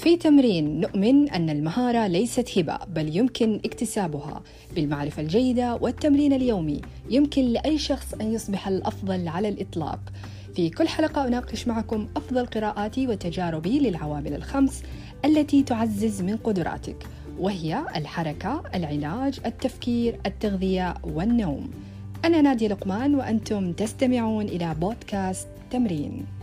في تمرين نؤمن أن المهارة ليست هبة بل يمكن اكتسابها بالمعرفة الجيدة والتمرين اليومي يمكن لأي شخص أن يصبح الأفضل على الإطلاق في كل حلقة أناقش معكم أفضل قراءاتي وتجاربي للعوامل الخمس التي تعزز من قدراتك وهي الحركة، العلاج، التفكير، التغذية والنوم. أنا نادية لقمان وأنتم تستمعون إلى بودكاست تمرين.